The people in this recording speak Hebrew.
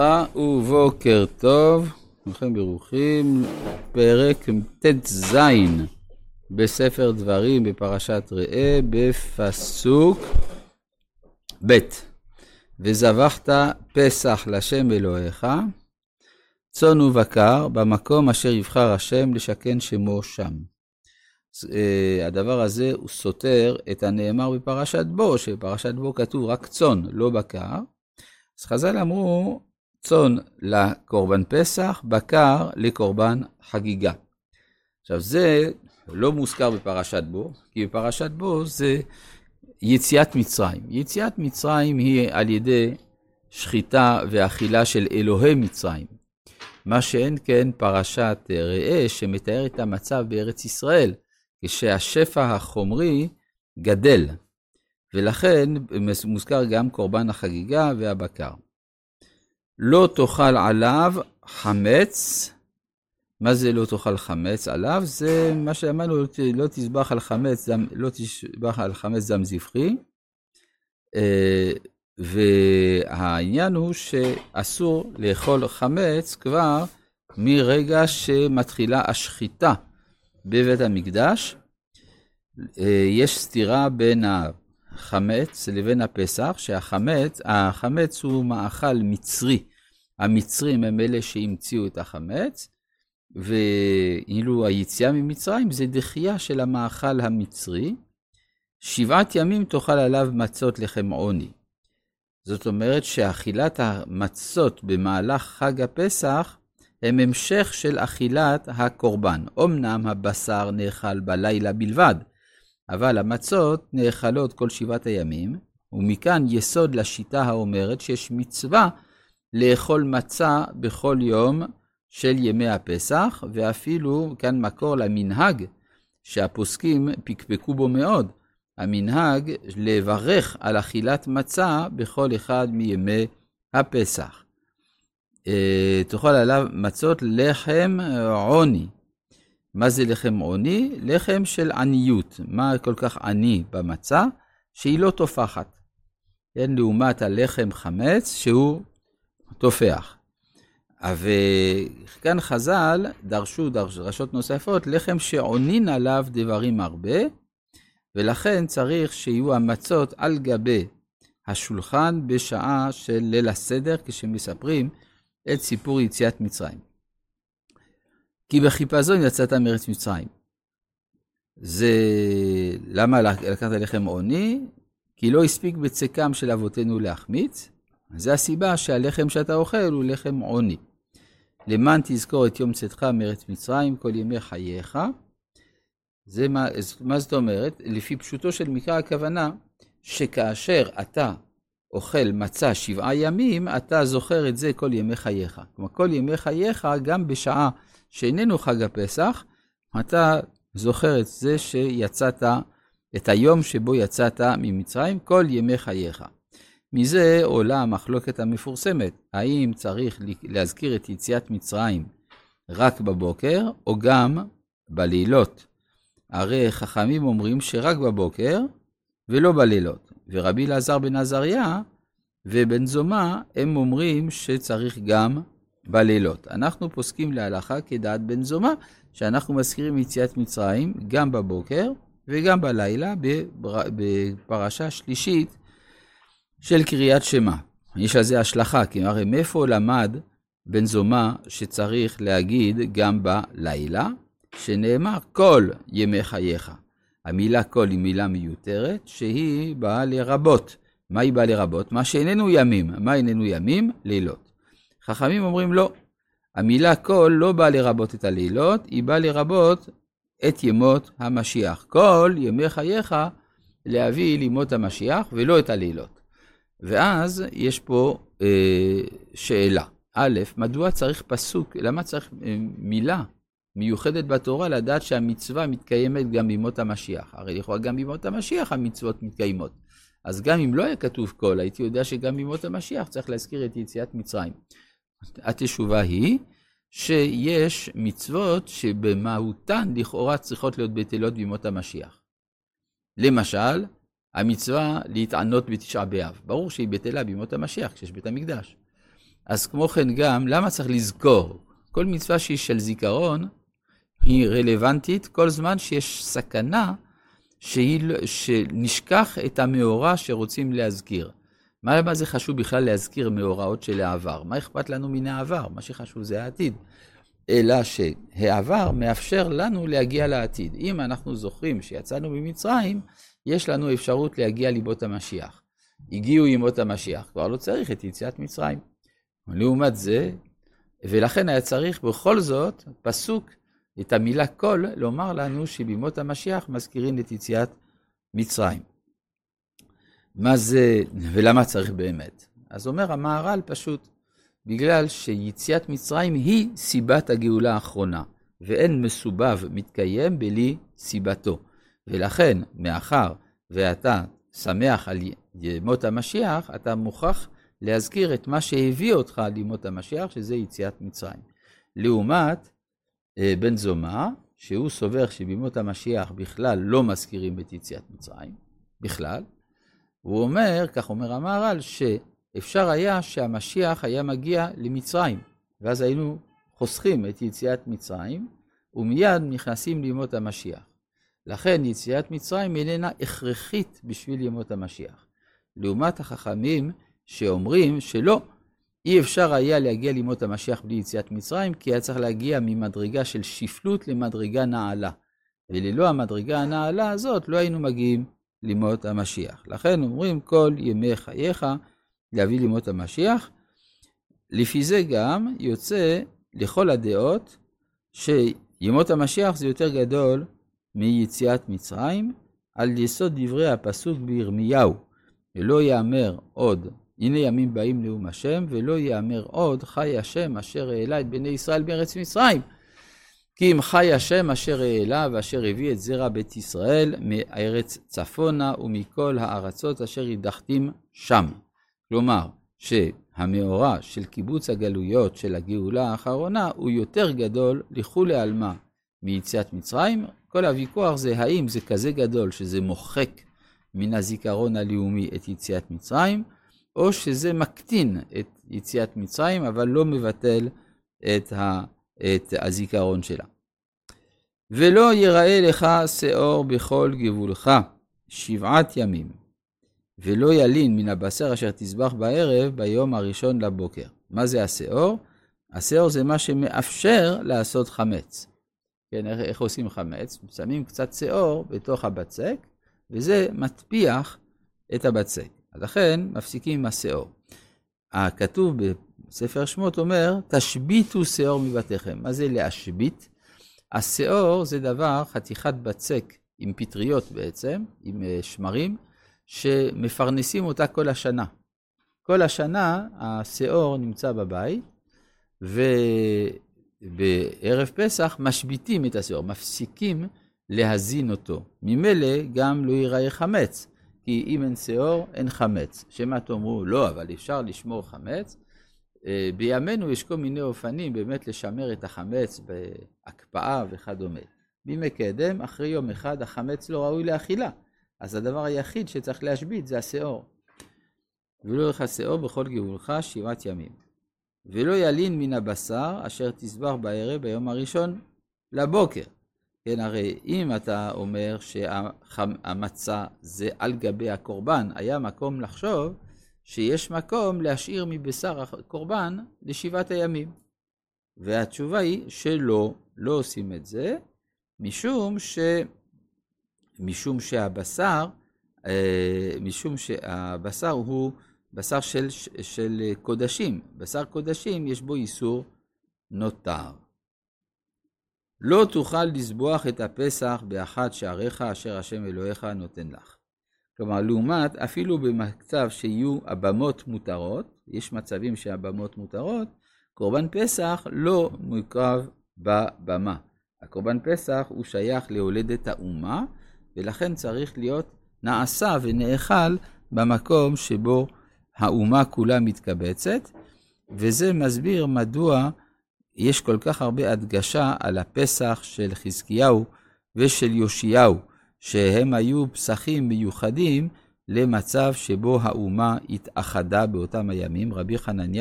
וברכה ובוקר טוב, כולכם ברוכים, פרק ט"ז בספר דברים בפרשת ראה בפסוק ב' וזבחת פסח לשם אלוהיך, צאן ובקר במקום אשר יבחר השם לשכן שמו שם. אה, הדבר הזה הוא סותר את הנאמר בפרשת בו, שבפרשת בו כתוב רק צאן, לא בקר. אז חז"ל אמרו, צאן לקורבן פסח, בקר לקורבן חגיגה. עכשיו זה לא מוזכר בפרשת בו, כי בפרשת בו זה יציאת מצרים. יציאת מצרים היא על ידי שחיטה ואכילה של אלוהי מצרים. מה שאין כן פרשת ראה שמתאר את המצב בארץ ישראל, כשהשפע החומרי גדל. ולכן מוזכר גם קורבן החגיגה והבקר. לא תאכל עליו חמץ, מה זה לא תאכל חמץ עליו? זה מה שאמרנו, לא תזבח על חמץ, לא תזבח על חמץ דם זבחי. אה, והעניין הוא שאסור לאכול חמץ כבר מרגע שמתחילה השחיטה בבית המקדש. אה, יש סתירה בין החמץ לבין הפסח, שהחמץ, החמץ הוא מאכל מצרי. המצרים הם אלה שהמציאו את החמץ, ואילו היציאה ממצרים זה דחייה של המאכל המצרי. שבעת ימים תאכל עליו מצות לחם עוני. זאת אומרת שאכילת המצות במהלך חג הפסח הם המשך של אכילת הקורבן. אמנם הבשר נאכל בלילה בלבד, אבל המצות נאכלות כל שבעת הימים, ומכאן יסוד לשיטה האומרת שיש מצווה לאכול מצה בכל יום של ימי הפסח, ואפילו כאן מקור למנהג שהפוסקים פקפקו בו מאוד, המנהג לברך על אכילת מצה בכל אחד מימי הפסח. אה, תאכל עליו מצות לחם עוני. מה זה לחם עוני? לחם של עניות. מה כל כך עני במצה? שהיא לא טופחת. כן, לעומת הלחם חמץ שהוא טופח. וכאן חז"ל דרשו דרשות נוספות, לחם שעונין עליו דברים הרבה, ולכן צריך שיהיו המצות על גבי השולחן בשעה של ליל הסדר, כשמספרים את סיפור יציאת מצרים. כי בחיפזון יצאת מארץ מצרים. זה למה לקחת לחם עוני? כי לא הספיק בצקם של אבותינו להחמיץ. זה הסיבה שהלחם שאתה אוכל הוא לחם עוני. למען תזכור את יום צאתך מארץ מצרים כל ימי חייך. זה מה, מה זאת אומרת? לפי פשוטו של מקרא הכוונה שכאשר אתה אוכל מצה שבעה ימים, אתה זוכר את זה כל ימי חייך. כלומר, כל ימי חייך, גם בשעה שאיננו חג הפסח, אתה זוכר את זה שיצאת, את היום שבו יצאת ממצרים, כל ימי חייך. מזה עולה המחלוקת המפורסמת, האם צריך להזכיר את יציאת מצרים רק בבוקר, או גם בלילות. הרי חכמים אומרים שרק בבוקר ולא בלילות. ורבי אלעזר בן עזריה ובן זומא, הם אומרים שצריך גם בלילות. אנחנו פוסקים להלכה כדעת בן זומא, שאנחנו מזכירים יציאת מצרים גם בבוקר וגם בלילה בפרשה שלישית של קריאת שמע. יש על זה השלכה, כי הרי מאיפה למד בן זומא שצריך להגיד גם בלילה, שנאמר כל ימי חייך. המילה כל היא מילה מיותרת, שהיא באה לרבות. מה היא באה לרבות? מה שאיננו ימים. מה איננו ימים? לילות. חכמים אומרים לא. המילה כל לא באה לרבות את הלילות, היא באה לרבות את ימות המשיח. כל ימי חייך להביא לימות המשיח ולא את הלילות. ואז יש פה אה, שאלה. א', מדוע צריך פסוק, למה צריך אה, מילה מיוחדת בתורה לדעת שהמצווה מתקיימת גם בימות המשיח. הרי לכאורה גם בימות המשיח המצוות מתקיימות. אז גם אם לא היה כתוב כל, הייתי יודע שגם בימות המשיח צריך להזכיר את יציאת מצרים. התשובה היא שיש מצוות שבמהותן לכאורה צריכות להיות בטלות בימות המשיח. למשל, המצווה להתענות בתשעה באב. ברור שהיא בטלה בימות המשיח, כשיש בית המקדש. אז כמו כן גם, למה צריך לזכור? כל מצווה שהיא של זיכרון, היא רלוונטית כל זמן שיש סכנה שהיא, לא- שנשכח את המאורע שרוצים להזכיר. מה, מה זה חשוב בכלל להזכיר מאורעות של העבר? מה אכפת לנו מן העבר? מה שחשוב זה העתיד. אלא שהעבר מאפשר לנו להגיע לעתיד. אם אנחנו זוכרים שיצאנו ממצרים, יש לנו אפשרות להגיע לימות המשיח. הגיעו ימות המשיח, כבר לא צריך את יציאת מצרים. לעומת זה, ולכן היה צריך בכל זאת, פסוק, את המילה כל, לומר לנו שבימות המשיח מזכירים את יציאת מצרים. מה זה, ולמה צריך באמת? אז אומר המהר"ל פשוט, בגלל שיציאת מצרים היא סיבת הגאולה האחרונה, ואין מסובב מתקיים בלי סיבתו. ולכן, מאחר ואתה שמח על ימות המשיח, אתה מוכרח להזכיר את מה שהביא אותך לימות המשיח, שזה יציאת מצרים. לעומת אה, בן זומא, שהוא סובר שבימות המשיח בכלל לא מזכירים את יציאת מצרים, בכלל. הוא אומר, כך אומר המהר"ל, שאפשר היה שהמשיח היה מגיע למצרים, ואז היינו חוסכים את יציאת מצרים, ומיד נכנסים לימות המשיח. לכן יציאת מצרים איננה הכרחית בשביל ימות המשיח. לעומת החכמים שאומרים שלא, אי אפשר היה להגיע לימות המשיח בלי יציאת מצרים, כי היה צריך להגיע ממדרגה של שפלות למדרגה נעלה. וללא המדרגה הנעלה הזאת לא היינו מגיעים לימות המשיח. לכן אומרים כל ימי חייך להביא לימות המשיח. לפי זה גם יוצא לכל הדעות שימות המשיח זה יותר גדול מיציאת מצרים, על יסוד דברי הפסוק בירמיהו, ולא יאמר עוד, הנה ימים באים נאום השם, ולא יאמר עוד, חי השם אשר העלה את בני ישראל בארץ מצרים. כי אם חי השם אשר העלה ואשר הביא את זרע בית ישראל מארץ צפונה ומכל הארצות אשר הדחתים שם. כלומר, שהמאורע של קיבוץ הגלויות של הגאולה האחרונה הוא יותר גדול לכולי עלמא מיציאת מצרים, כל הוויכוח זה האם זה כזה גדול שזה מוחק מן הזיכרון הלאומי את יציאת מצרים, או שזה מקטין את יציאת מצרים, אבל לא מבטל את, ה, את הזיכרון שלה. ולא ייראה לך שאור בכל גבולך שבעת ימים, ולא ילין מן הבשר אשר תזבח בערב ביום הראשון לבוקר. מה זה השאור? השאור זה מה שמאפשר לעשות חמץ. כן, איך, איך עושים חמץ? שמים קצת שיעור בתוך הבצק, וזה מטפיח את הבצק. אז לכן מפסיקים עם השאור. הכתוב בספר שמות אומר, תשביתו שאור מבתיכם. מה זה להשבית? השאור זה דבר, חתיכת בצק עם פטריות בעצם, עם אה, שמרים, שמפרנסים אותה כל השנה. כל השנה השאור נמצא בבית, ו... בערב פסח משביתים את השאור, מפסיקים להזין אותו. ממילא גם לא ייראה חמץ, כי אם אין שאור, אין חמץ. שמא תאמרו, לא, אבל אפשר לשמור חמץ. אה, בימינו יש כל מיני אופנים באמת לשמר את החמץ בהקפאה וכדומה. בימי קדם, אחרי יום אחד החמץ לא ראוי לאכילה. אז הדבר היחיד שצריך להשבית זה השאור. ולא לך שאור בכל גבולך שבעת ימים. ולא ילין מן הבשר אשר תסבח בערב ביום הראשון לבוקר. כן, הרי אם אתה אומר שהמצה זה על גבי הקורבן, היה מקום לחשוב שיש מקום להשאיר מבשר הקורבן לשבעת הימים. והתשובה היא שלא, לא עושים את זה, משום, ש... משום שהבשר, אה, משום שהבשר הוא בשר של, של קודשים. בשר קודשים יש בו איסור נותר. לא תוכל לזבוח את הפסח באחת שעריך אשר השם אלוהיך נותן לך. כלומר, לעומת, אפילו במצב שיהיו הבמות מותרות, יש מצבים שהבמות מותרות, קורבן פסח לא מוקרב בבמה. הקורבן פסח הוא שייך להולדת האומה, ולכן צריך להיות נעשה ונאכל במקום שבו האומה כולה מתקבצת, וזה מסביר מדוע יש כל כך הרבה הדגשה על הפסח של חזקיהו ושל יאשיהו, שהם היו פסחים מיוחדים למצב שבו האומה התאחדה באותם הימים. רבי חנניה